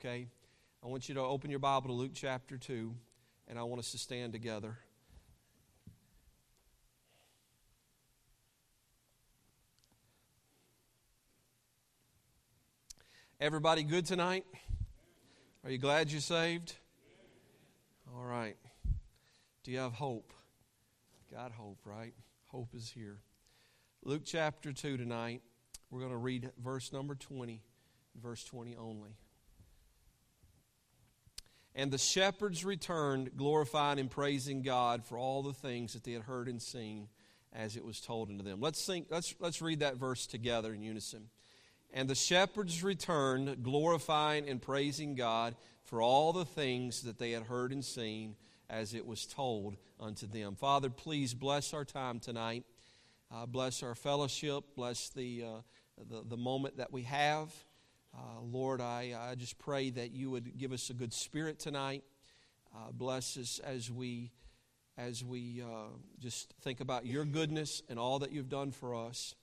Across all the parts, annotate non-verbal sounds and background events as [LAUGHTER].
Okay? I want you to open your Bible to Luke chapter 2, and I want us to stand together. Everybody good tonight? Are you glad you're saved? All right. Do you have hope? Got hope, right? Hope is here. Luke chapter 2 tonight. We're going to read verse number 20, verse 20 only. And the shepherds returned, glorifying and praising God for all the things that they had heard and seen as it was told unto them. Let's, think, let's, let's read that verse together in unison. And the shepherds returned, glorifying and praising God for all the things that they had heard and seen as it was told unto them. Father, please bless our time tonight. Uh, bless our fellowship. Bless the, uh, the, the moment that we have. Uh, Lord, I, I just pray that you would give us a good spirit tonight. Uh, bless us as we, as we uh, just think about your goodness and all that you've done for us.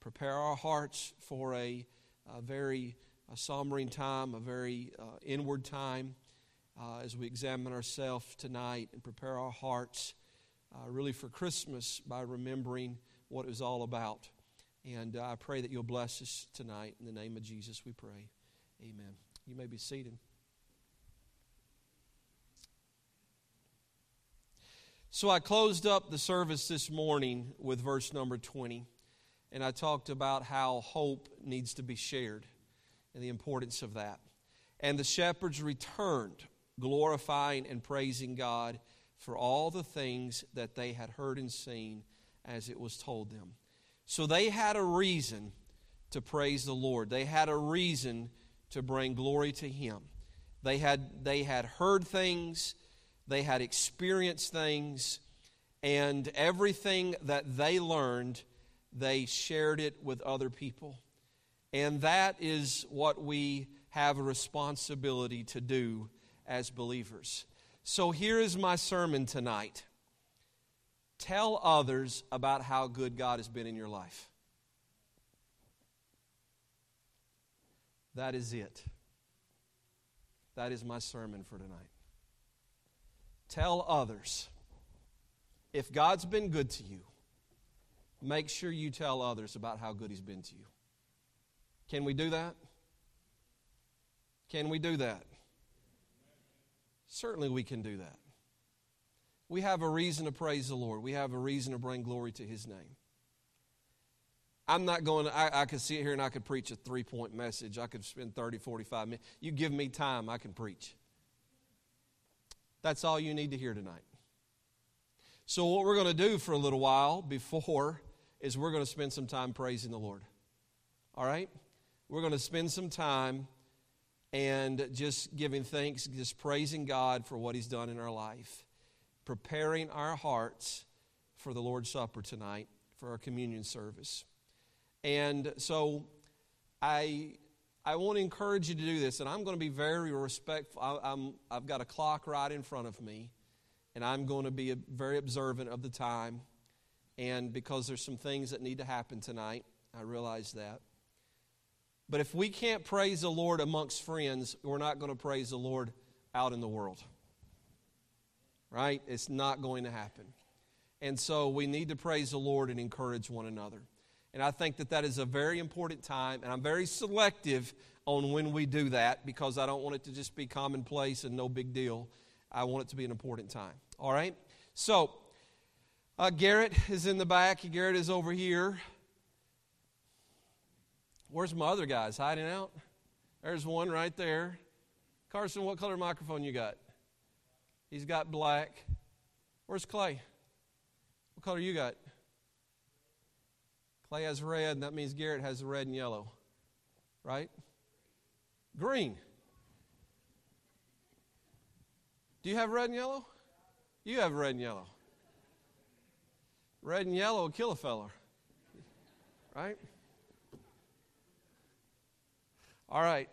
Prepare our hearts for a, a very a sombering time, a very uh, inward time uh, as we examine ourselves tonight and prepare our hearts uh, really for Christmas by remembering what it was all about. And uh, I pray that you'll bless us tonight. In the name of Jesus, we pray. Amen. You may be seated. So I closed up the service this morning with verse number 20, and I talked about how hope needs to be shared and the importance of that. And the shepherds returned, glorifying and praising God for all the things that they had heard and seen as it was told them. So they had a reason to praise the Lord. They had a reason to bring glory to Him. They had, they had heard things, they had experienced things, and everything that they learned, they shared it with other people. And that is what we have a responsibility to do as believers. So here is my sermon tonight. Tell others about how good God has been in your life. That is it. That is my sermon for tonight. Tell others. If God's been good to you, make sure you tell others about how good He's been to you. Can we do that? Can we do that? Certainly we can do that we have a reason to praise the Lord. We have a reason to bring glory to His name. I'm not going to, I, I could sit here and I could preach a three point message. I could spend 30, 45 minutes. You give me time, I can preach. That's all you need to hear tonight. So, what we're going to do for a little while before is we're going to spend some time praising the Lord. All right? We're going to spend some time and just giving thanks, just praising God for what He's done in our life preparing our hearts for the Lord's Supper tonight, for our communion service. And so I, I want to encourage you to do this, and I'm going to be very respectful. I, am I've got a clock right in front of me, and I'm going to be very observant of the time. And because there's some things that need to happen tonight, I realize that. But if we can't praise the Lord amongst friends, we're not going to praise the Lord out in the world right? It's not going to happen. And so we need to praise the Lord and encourage one another. And I think that that is a very important time, and I'm very selective on when we do that because I don't want it to just be commonplace and no big deal. I want it to be an important time. All right? So, uh, Garrett is in the back. Garrett is over here. Where's my other guys hiding out? There's one right there. Carson, what color microphone you got? He's got black. Where's Clay? What color you got? Clay has red, and that means Garrett has red and yellow. Right? Green. Do you have red and yellow? You have red and yellow. Red and yellow kill a feller. Right? All right.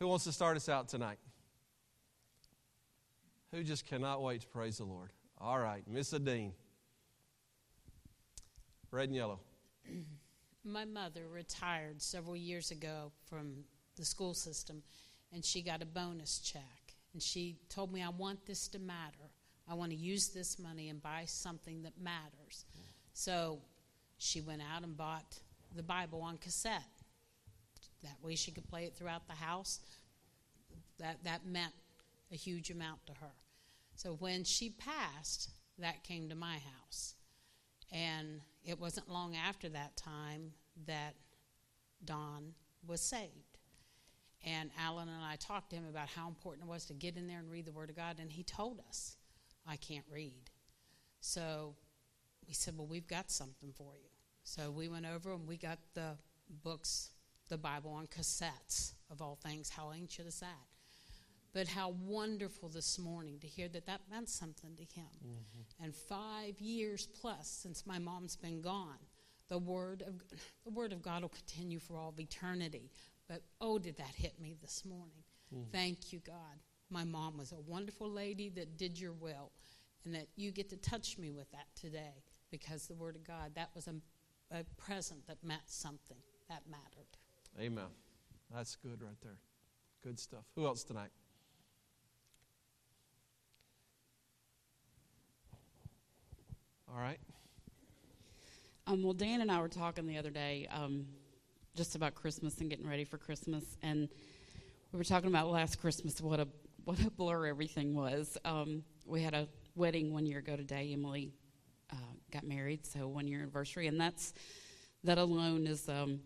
Who wants to start us out tonight? Who just cannot wait to praise the Lord? All right, Miss Adine. Red and yellow. [CLEARS THROAT] my mother retired several years ago from the school system, and she got a bonus check. And she told me, I want this to matter. I want to use this money and buy something that matters. So she went out and bought the Bible on cassette. That way she could play it throughout the house. That, that meant a huge amount to her. So when she passed, that came to my house. And it wasn't long after that time that Don was saved. And Alan and I talked to him about how important it was to get in there and read the Word of God, and he told us, I can't read. So we said, Well, we've got something for you. So we went over and we got the books, the Bible on cassettes, of all things. How ancient is that? But how wonderful this morning to hear that that meant something to him. Mm-hmm. And five years plus since my mom's been gone, the word of the word of God will continue for all of eternity. But oh, did that hit me this morning? Mm-hmm. Thank you, God. My mom was a wonderful lady that did your will, and that you get to touch me with that today because the word of God that was a, a present that meant something that mattered. Amen. That's good right there. Good stuff. Who else tonight? All right. Um, well, Dan and I were talking the other day um, just about Christmas and getting ready for Christmas, and we were talking about last Christmas what a what a blur everything was. Um, we had a wedding one year ago today. Emily uh, got married, so one year anniversary, and that's that alone is um,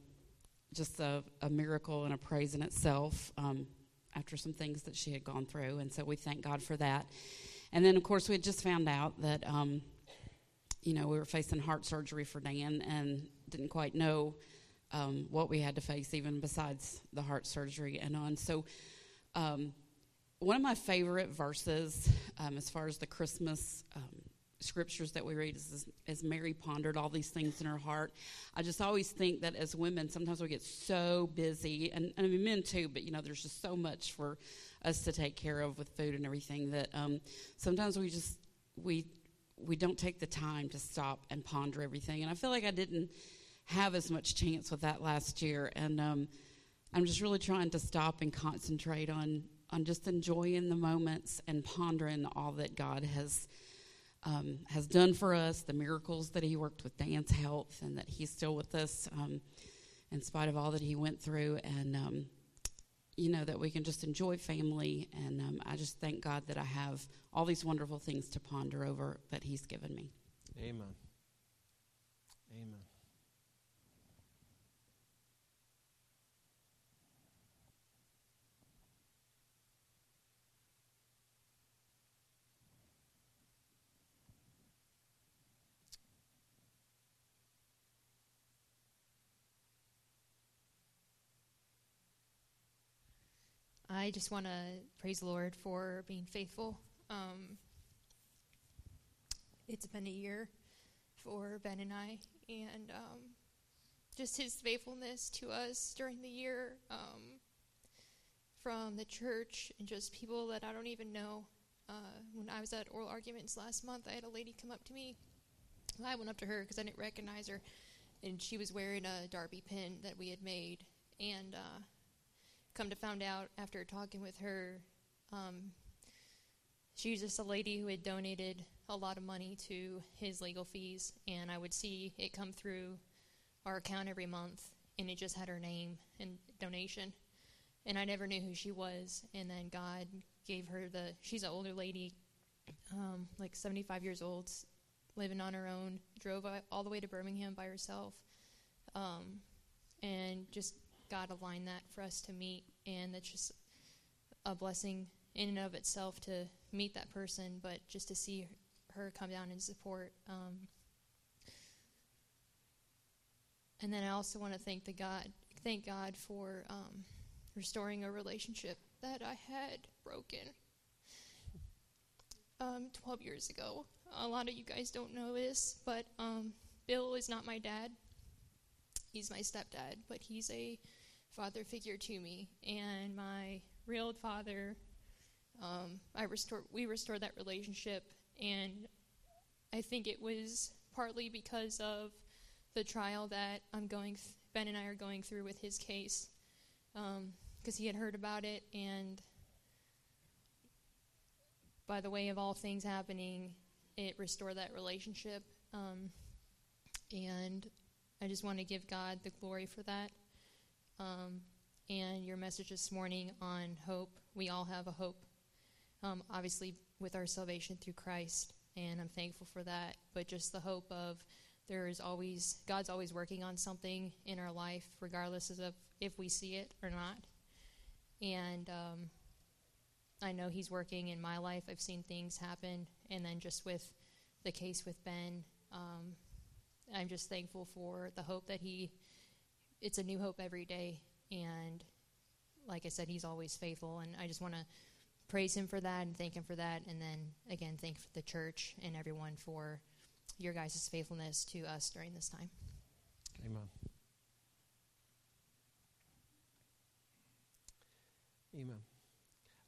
just a, a, miracle and a praise in itself. Um, after some things that she had gone through, and so we thank God for that. And then, of course, we had just found out that um, you know, we were facing heart surgery for Dan and didn't quite know um, what we had to face, even besides the heart surgery and on. So, um, one of my favorite verses um, as far as the Christmas um, scriptures that we read is as Mary pondered all these things in her heart. I just always think that as women, sometimes we get so busy, and, and I mean men too, but you know, there's just so much for us to take care of with food and everything that um, sometimes we just we we don't take the time to stop and ponder everything. And I feel like I didn't have as much chance with that last year. And um, I'm just really trying to stop and concentrate on on just enjoying the moments and pondering all that God has um, has done for us, the miracles that He worked with Dan's health, and that He's still with us um, in spite of all that He went through. And um, you know, that we can just enjoy family. And um, I just thank God that I have all these wonderful things to ponder over that He's given me. Amen. Amen. I just want to praise the Lord for being faithful. Um, it's been a year for Ben and I, and um, just his faithfulness to us during the year um, from the church and just people that I don't even know. Uh, when I was at oral arguments last month, I had a lady come up to me. I went up to her because I didn't recognize her, and she was wearing a Darby pin that we had made, and uh, come to find out after talking with her, um, she was just a lady who had donated a lot of money to his legal fees, and I would see it come through our account every month, and it just had her name and donation. And I never knew who she was, and then God gave her the. She's an older lady, um, like 75 years old, living on her own. Drove all the way to Birmingham by herself, um, and just God aligned that for us to meet, and that's just a blessing in and of itself to meet that person, but just to see her come down and support. Um, and then I also want to thank the God, thank God for um, restoring a relationship that I had broken um, 12 years ago. A lot of you guys don't know this, but um, Bill is not my dad he's my stepdad, but he's a father figure to me. And my real father, um, I restored, we restored that relationship, and I think it was partly because of the trial that I'm going, th- Ben and I are going through with his case, because um, he had heard about it, and by the way of all things happening, it restored that relationship. Um, and I just want to give God the glory for that. Um, and your message this morning on hope. We all have a hope, um, obviously, with our salvation through Christ, and I'm thankful for that. But just the hope of there is always, God's always working on something in our life, regardless of if we see it or not. And um, I know He's working in my life. I've seen things happen, and then just with the case with Ben, um, I'm just thankful for the hope that He. It's a new hope every day, and like I said, He's always faithful, and I just want to praise Him for that and thank Him for that, and then again thank the church and everyone for your guys' faithfulness to us during this time. Amen. Amen.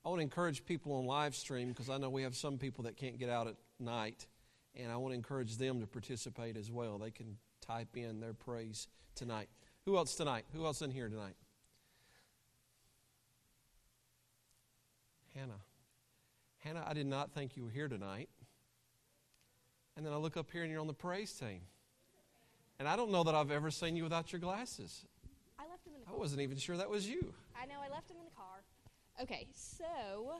I want to encourage people on live stream because I know we have some people that can't get out at night, and I want to encourage them to participate as well. They can type in their praise tonight. Who else tonight? Who else in here tonight? Hannah. Hannah, I did not think you were here tonight. And then I look up here and you're on the praise team. And I don't know that I've ever seen you without your glasses. I left them in the I wasn't even sure that was you. I know, I left them in the car. Okay, so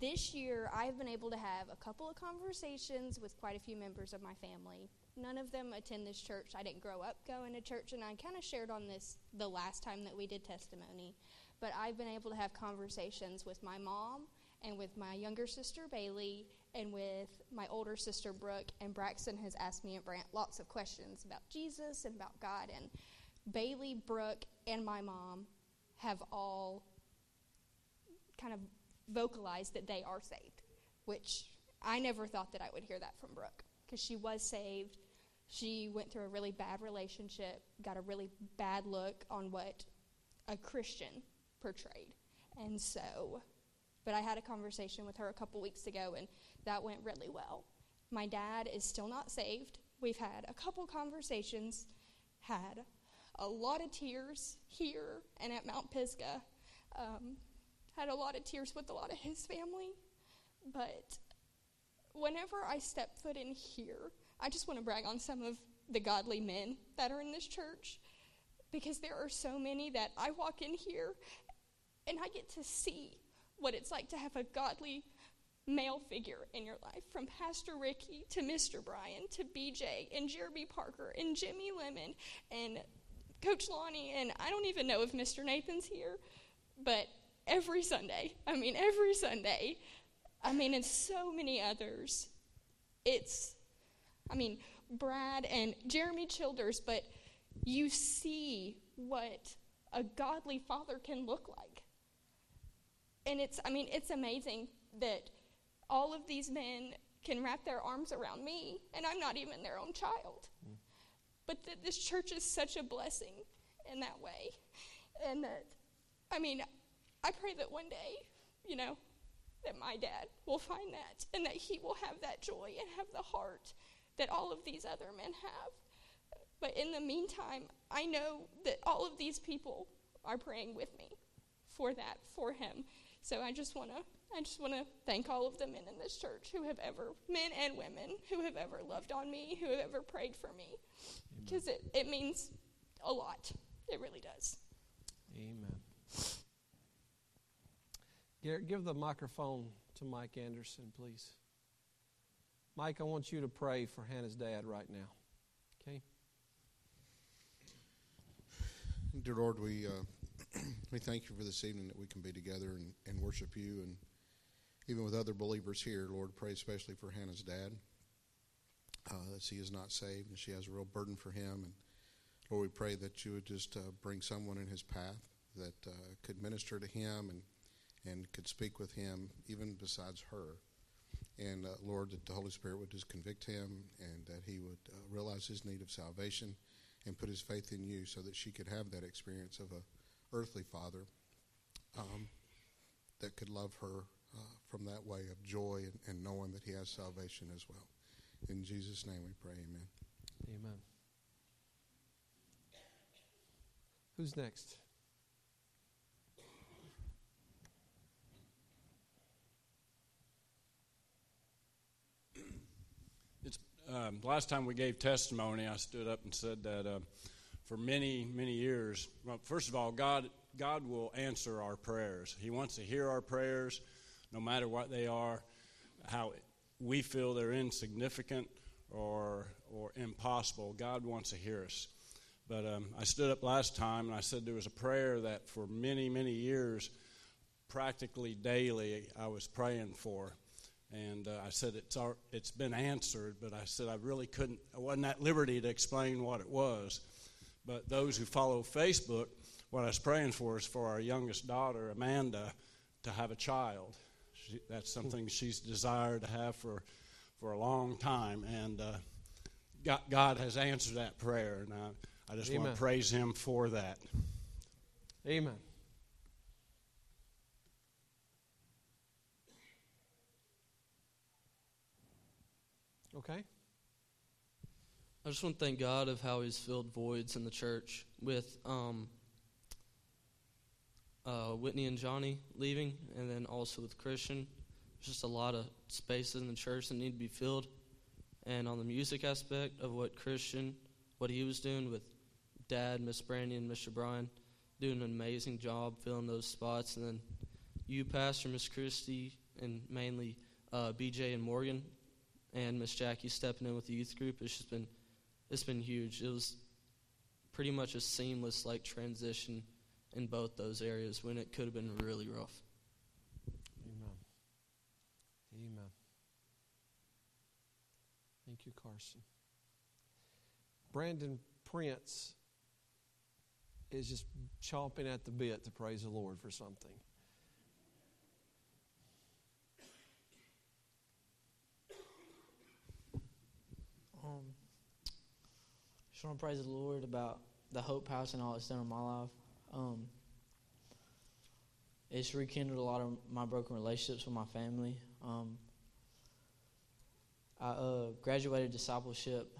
this year I've been able to have a couple of conversations with quite a few members of my family. None of them attend this church. I didn't grow up going to church, and I kind of shared on this the last time that we did testimony. But I've been able to have conversations with my mom and with my younger sister Bailey and with my older sister Brooke. And Braxton has asked me and Brant lots of questions about Jesus and about God. And Bailey, Brooke, and my mom have all kind of vocalized that they are saved, which I never thought that I would hear that from Brooke because she was saved. She went through a really bad relationship, got a really bad look on what a Christian portrayed. And so, but I had a conversation with her a couple weeks ago, and that went really well. My dad is still not saved. We've had a couple conversations, had a lot of tears here and at Mount Pisgah. Um, had a lot of tears with a lot of his family. But whenever I step foot in here, I just want to brag on some of the godly men that are in this church because there are so many that I walk in here and I get to see what it's like to have a godly male figure in your life from Pastor Ricky to Mr. Brian to BJ and Jeremy Parker and Jimmy Lemon and Coach Lonnie and I don't even know if Mr. Nathan's here, but every Sunday, I mean every Sunday, I mean and so many others. It's I mean Brad and Jeremy Childers, but you see what a godly father can look like. And it's I mean it's amazing that all of these men can wrap their arms around me and I'm not even their own child. Mm. But that this church is such a blessing in that way. And that I mean I pray that one day, you know, that my dad will find that and that he will have that joy and have the heart that all of these other men have. But in the meantime, I know that all of these people are praying with me for that, for him. So I just want to I just want to thank all of the men in this church who have ever, men and women, who have ever loved on me, who have ever prayed for me. Because it, it means a lot. It really does. Amen. Garrett, give the microphone to Mike Anderson, please. Mike, I want you to pray for Hannah's dad right now. Okay? Dear Lord, we uh, [CLEARS THROAT] we thank you for this evening that we can be together and, and worship you, and even with other believers here, Lord, pray especially for Hannah's dad, uh, that she is not saved and she has a real burden for him. And Lord, we pray that you would just uh, bring someone in his path that uh, could minister to him and and could speak with him even besides her. And uh, Lord, that the Holy Spirit would just convict him and that he would uh, realize his need of salvation and put his faith in you so that she could have that experience of a earthly father um, that could love her uh, from that way of joy and, and knowing that he has salvation as well. In Jesus' name we pray, amen. Amen. Who's next? Um, last time we gave testimony. I stood up and said that uh, for many, many years. Well, first of all, God, God will answer our prayers. He wants to hear our prayers, no matter what they are, how we feel they're insignificant or or impossible. God wants to hear us. But um, I stood up last time and I said there was a prayer that for many, many years, practically daily, I was praying for. And uh, I said it's our, it's been answered, but I said I really couldn't. I wasn't at liberty to explain what it was. But those who follow Facebook, what I was praying for is for our youngest daughter, Amanda, to have a child. She, that's something she's desired to have for for a long time, and uh, God, God, has answered that prayer, and I, I just Amen. want to praise Him for that. Amen. Okay. I just want to thank God of how He's filled voids in the church with um, uh, Whitney and Johnny leaving, and then also with Christian. There's just a lot of spaces in the church that need to be filled. And on the music aspect of what Christian, what he was doing with Dad, Miss Brandy, and Mr. Brian, doing an amazing job filling those spots. And then you, Pastor, Miss Christie, and mainly uh, BJ and Morgan, and Miss Jackie stepping in with the youth group. It's just been it's been huge. It was pretty much a seamless like transition in both those areas when it could have been really rough. Amen. Amen. Thank you, Carson. Brandon Prince is just chomping at the bit to praise the Lord for something. Just want to praise the Lord about the Hope House and all it's done in my life. Um, it's rekindled a lot of my broken relationships with my family. Um, I uh, graduated discipleship,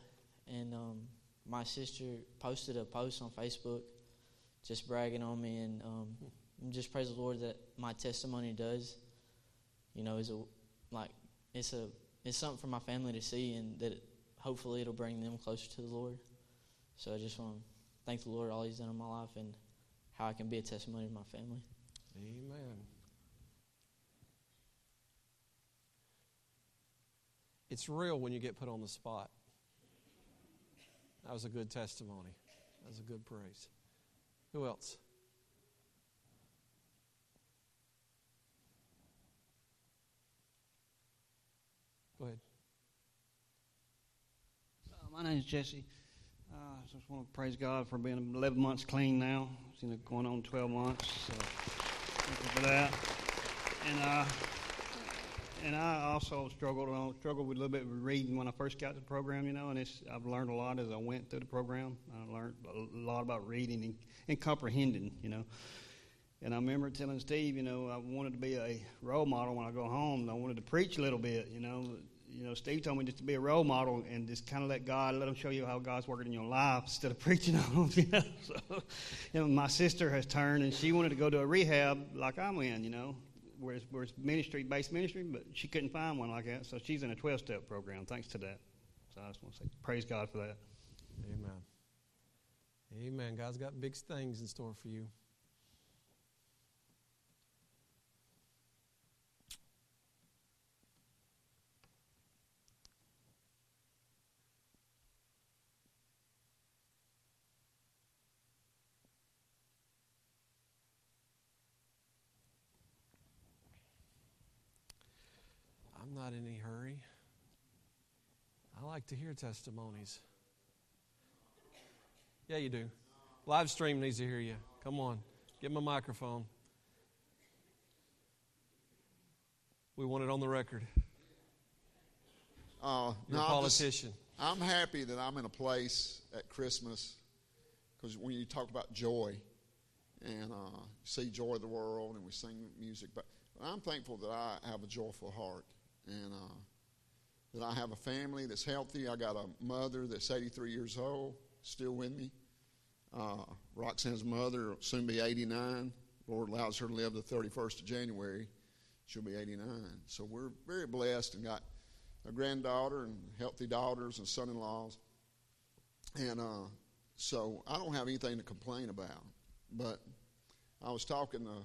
and um, my sister posted a post on Facebook just bragging on me, and um, just praise the Lord that my testimony does, you know, is a like it's a it's something for my family to see, and that it, hopefully it'll bring them closer to the Lord. So I just want to thank the Lord all He's done in my life and how I can be a testimony to my family. Amen. It's real when you get put on the spot. That was a good testimony. That was a good praise. Who else? Go ahead. Uh, my name is Jesse. Uh, I just want to praise God for being 11 months clean now. It's you know, going on 12 months. So for that. And uh, and I also struggled on struggled with a little bit with reading when I first got to the program, you know. And it's I've learned a lot as I went through the program. I learned a lot about reading and, and comprehending, you know. And I remember telling Steve, you know, I wanted to be a role model when I go home. I wanted to preach a little bit, you know. You know, Steve told me just to be a role model and just kind of let God, let him show you how God's working in your life instead of [LAUGHS] preaching on them. You know, so you know, my sister has turned and she wanted to go to a rehab like I'm in, you know, where it's, where it's ministry based ministry, but she couldn't find one like that, so she's in a 12 step program. Thanks to that. So I just want to say praise God for that. Amen. Amen. God's got big things in store for you. Not in any hurry. I like to hear testimonies. Yeah, you do. Live stream needs to hear you. Come on, give him a microphone. We want it on the record. Uh, You're no, a I'm just- politician. I'm happy that I'm in a place at Christmas because when you talk about joy and uh, see joy of the world and we sing music, but I'm thankful that I have a joyful heart and uh, that I have a family that's healthy. I got a mother that's 83 years old, still with me. Uh, Roxanne's mother will soon be 89. Lord allows her to live the 31st of January. She'll be 89. So we're very blessed and got a granddaughter and healthy daughters and son-in-laws. And uh, so I don't have anything to complain about. But I was talking to,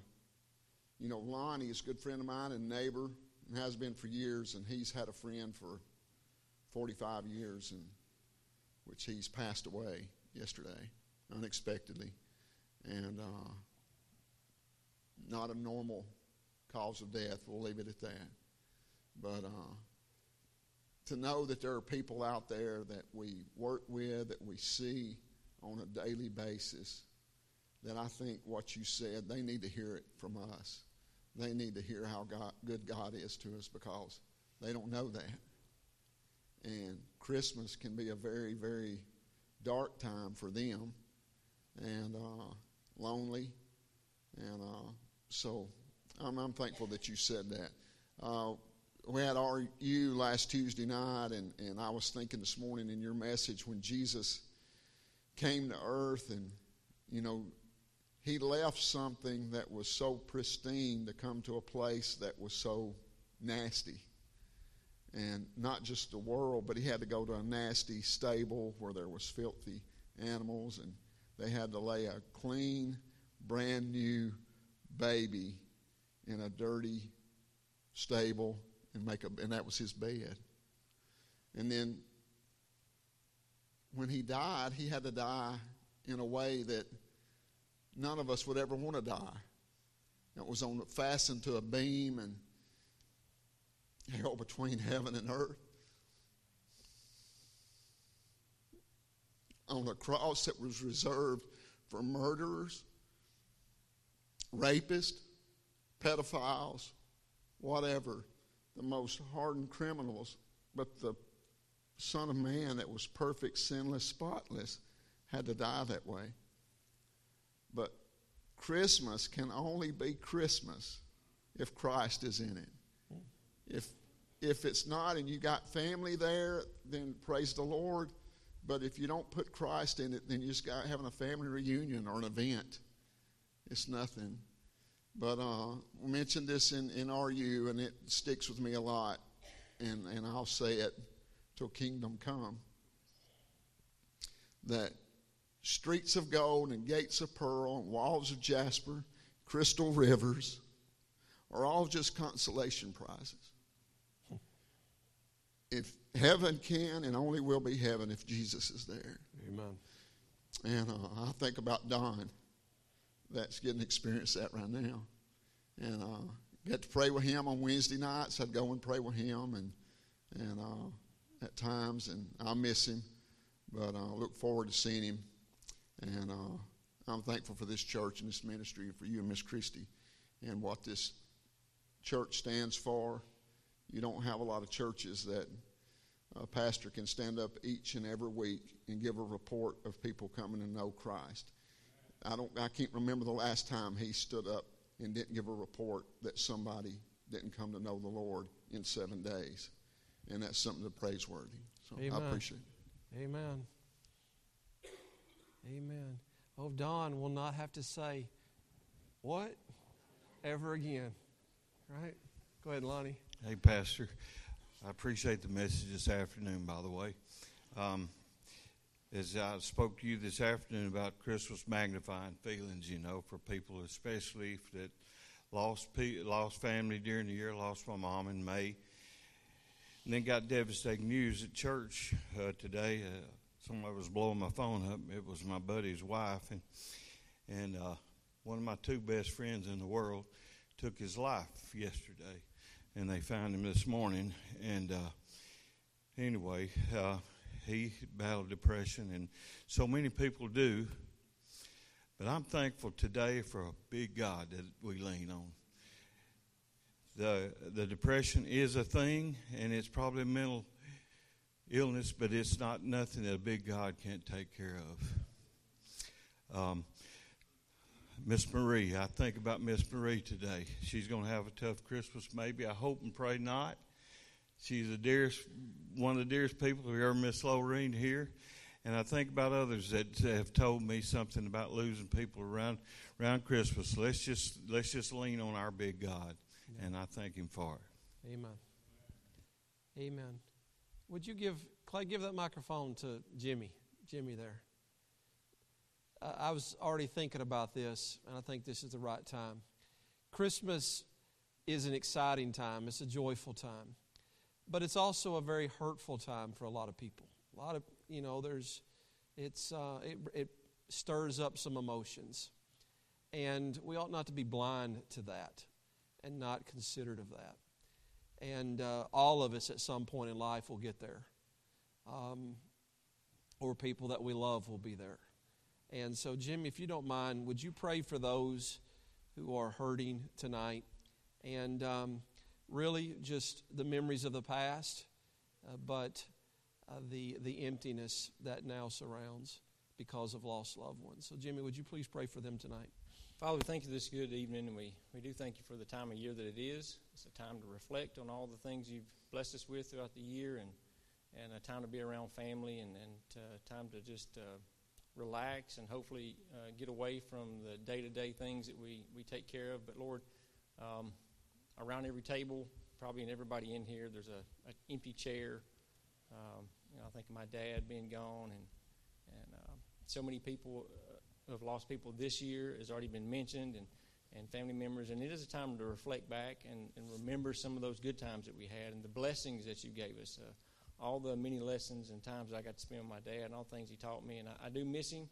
you know, Lonnie is a good friend of mine and neighbor and has been for years, and he's had a friend for 45 years, and which he's passed away yesterday unexpectedly, and uh, not a normal cause of death. We'll leave it at that. But uh, to know that there are people out there that we work with, that we see on a daily basis, that I think what you said, they need to hear it from us. They need to hear how God, good God is to us because they don't know that. And Christmas can be a very, very dark time for them and uh, lonely. And uh, so I'm, I'm, thankful that you said that. Uh, we had RU last Tuesday night, and, and I was thinking this morning in your message when Jesus came to earth and, you know, he left something that was so pristine to come to a place that was so nasty. And not just the world, but he had to go to a nasty stable where there was filthy animals and they had to lay a clean, brand new baby in a dirty stable and make a and that was his bed. And then when he died, he had to die in a way that none of us would ever want to die. It was on fastened to a beam and held between [LAUGHS] heaven and earth. On a cross that was reserved for murderers, rapists, pedophiles, whatever, the most hardened criminals. But the Son of Man that was perfect, sinless, spotless had to die that way. But Christmas can only be Christmas if Christ is in it. If if it's not and you got family there, then praise the Lord. But if you don't put Christ in it, then you just got having a family reunion or an event. It's nothing. But uh, we mentioned this in, in RU, and it sticks with me a lot. And, and I'll say it till kingdom come. That streets of gold and gates of pearl and walls of jasper, crystal rivers, are all just consolation prizes. If heaven can and only will be heaven if Jesus is there. Amen. And uh, I think about Don that's getting to experience that right now. And uh, get to pray with him on Wednesday nights. I'd go and pray with him and and uh, at times, and I miss him, but I uh, look forward to seeing him and uh, I'm thankful for this church and this ministry and for you and Miss Christie and what this church stands for. You don't have a lot of churches that a pastor can stand up each and every week and give a report of people coming to know Christ. I don't I can't remember the last time he stood up and didn't give a report that somebody didn't come to know the Lord in seven days. And that's something that's praiseworthy. So Amen. I appreciate it. Amen. Amen. Oh, Don will not have to say, What? ever again. Right? Go ahead, Lonnie. Hey, Pastor. I appreciate the message this afternoon, by the way. Um, as I spoke to you this afternoon about Christmas magnifying feelings, you know, for people, especially that lost lost family during the year, lost my mom in May, and then got devastating news at church uh, today. Uh, somebody was blowing my phone up. It was my buddy's wife, and and uh, one of my two best friends in the world took his life yesterday, and they found him this morning. And uh, anyway, uh, he battled depression, and so many people do. But I'm thankful today for a big God that we lean on. The the depression is a thing, and it's probably mental illness, but it's not nothing that a big God can't take care of. Um, Miss Marie, I think about Miss Marie today. She's going to have a tough Christmas, maybe. I hope and pray not. She's the dearest, one of the dearest people who ever Miss Lorraine here, And I think about others that have told me something about losing people around around Christmas. Let's just let's just lean on our big God, and I thank Him for it. Amen. Amen. Would you give Clay give that microphone to Jimmy? Jimmy there. Uh, I was already thinking about this, and I think this is the right time. Christmas is an exciting time. It's a joyful time, but it's also a very hurtful time for a lot of people. A lot of you know, there's it's uh, it, it stirs up some emotions, and we ought not to be blind to that, and not considerate of that. And uh, all of us at some point in life will get there, um, or people that we love will be there. And so, Jim, if you don't mind, would you pray for those who are hurting tonight? And um, really, just the memories of the past, uh, but uh, the, the emptiness that now surrounds because of lost loved ones. So, Jimmy, would you please pray for them tonight? Father, we thank you this good evening, and we, we do thank you for the time of year that it is. It's a time to reflect on all the things you've blessed us with throughout the year, and, and a time to be around family, and, and uh, time to just uh, relax and hopefully uh, get away from the day to day things that we, we take care of. But Lord, um, around every table, probably in everybody in here, there's a, an empty chair. Um, you know, I think of my dad being gone, and and uh, so many people uh, have lost people this year has already been mentioned, and and family members. And it is a time to reflect back and, and remember some of those good times that we had and the blessings that you gave us. Uh, all the many lessons and times I got to spend with my dad and all the things he taught me. And I, I do miss him.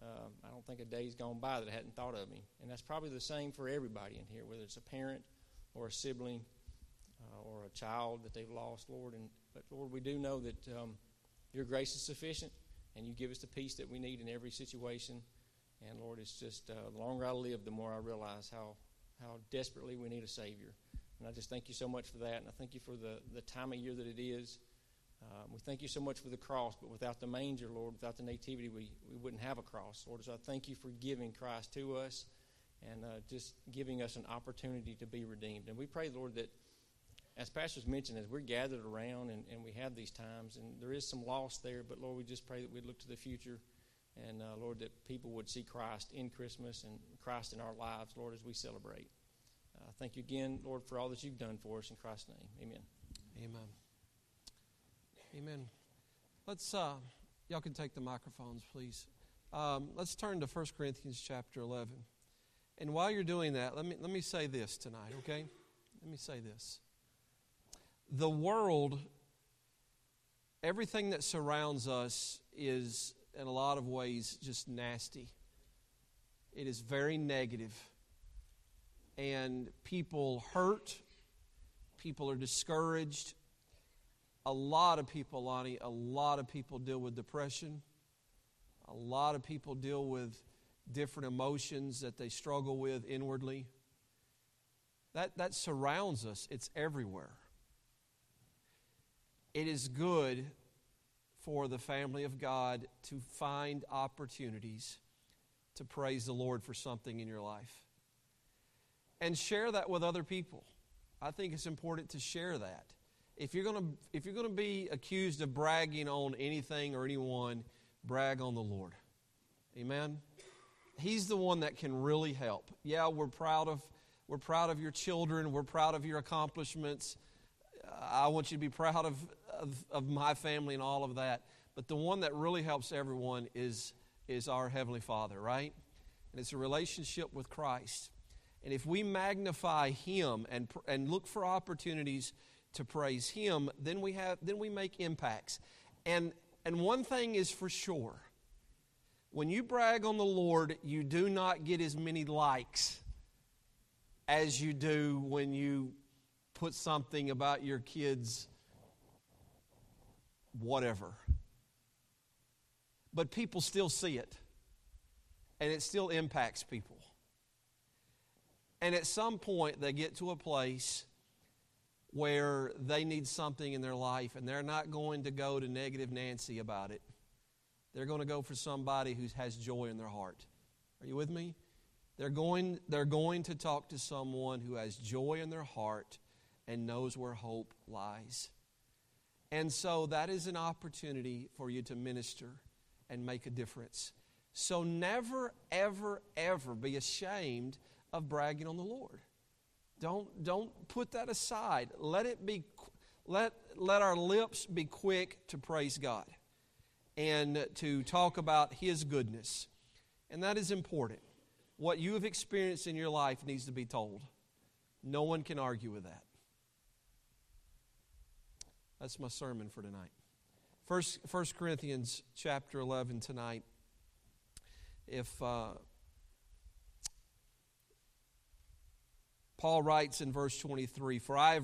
Uh, I don't think a day's gone by that I hadn't thought of him. And that's probably the same for everybody in here, whether it's a parent or a sibling uh, or a child that they've lost, Lord. And but Lord, we do know that um, Your grace is sufficient, and You give us the peace that we need in every situation. And Lord, it's just uh, the longer I live, the more I realize how how desperately we need a Savior. And I just thank You so much for that, and I thank You for the the time of year that it is. Um, we thank you so much for the cross, but without the manger, Lord, without the nativity, we, we wouldn't have a cross. Lord, so I thank you for giving Christ to us and uh, just giving us an opportunity to be redeemed. And we pray, Lord, that as pastors mentioned, as we're gathered around and, and we have these times, and there is some loss there, but Lord, we just pray that we look to the future. And uh, Lord, that people would see Christ in Christmas and Christ in our lives, Lord, as we celebrate. Uh, thank you again, Lord, for all that you've done for us. In Christ's name, amen. Amen. Amen. Let's, uh, y'all can take the microphones, please. Um, let's turn to 1 Corinthians chapter 11. And while you're doing that, let me, let me say this tonight, okay? Let me say this the world, everything that surrounds us is, in a lot of ways, just nasty. It is very negative. And people hurt, people are discouraged. A lot of people, Lonnie, a lot of people deal with depression. A lot of people deal with different emotions that they struggle with inwardly. That, that surrounds us, it's everywhere it is good for the family of God to find opportunities to praise the Lord for something in your life and share that with other people. I think it's important to share that. If you're going to if you're going to be accused of bragging on anything or anyone, brag on the Lord. Amen. He's the one that can really help. Yeah, we're proud of we're proud of your children, we're proud of your accomplishments. I want you to be proud of of, of my family and all of that. But the one that really helps everyone is, is our Heavenly Father, right? And it's a relationship with Christ. And if we magnify Him and, and look for opportunities to praise Him, then we, have, then we make impacts. And, and one thing is for sure when you brag on the Lord, you do not get as many likes as you do when you put something about your kids' whatever. But people still see it, and it still impacts people. And at some point, they get to a place where they need something in their life, and they're not going to go to negative Nancy about it. They're going to go for somebody who has joy in their heart. Are you with me? They're going, they're going to talk to someone who has joy in their heart and knows where hope lies. And so that is an opportunity for you to minister and make a difference. So never, ever, ever be ashamed of bragging on the Lord. Don't, don't put that aside. Let it be let, let our lips be quick to praise God and to talk about His goodness. And that is important. What you have experienced in your life needs to be told. No one can argue with that. That's my sermon for tonight. First, First Corinthians chapter 11 tonight. If uh, Paul writes in verse 23, For I have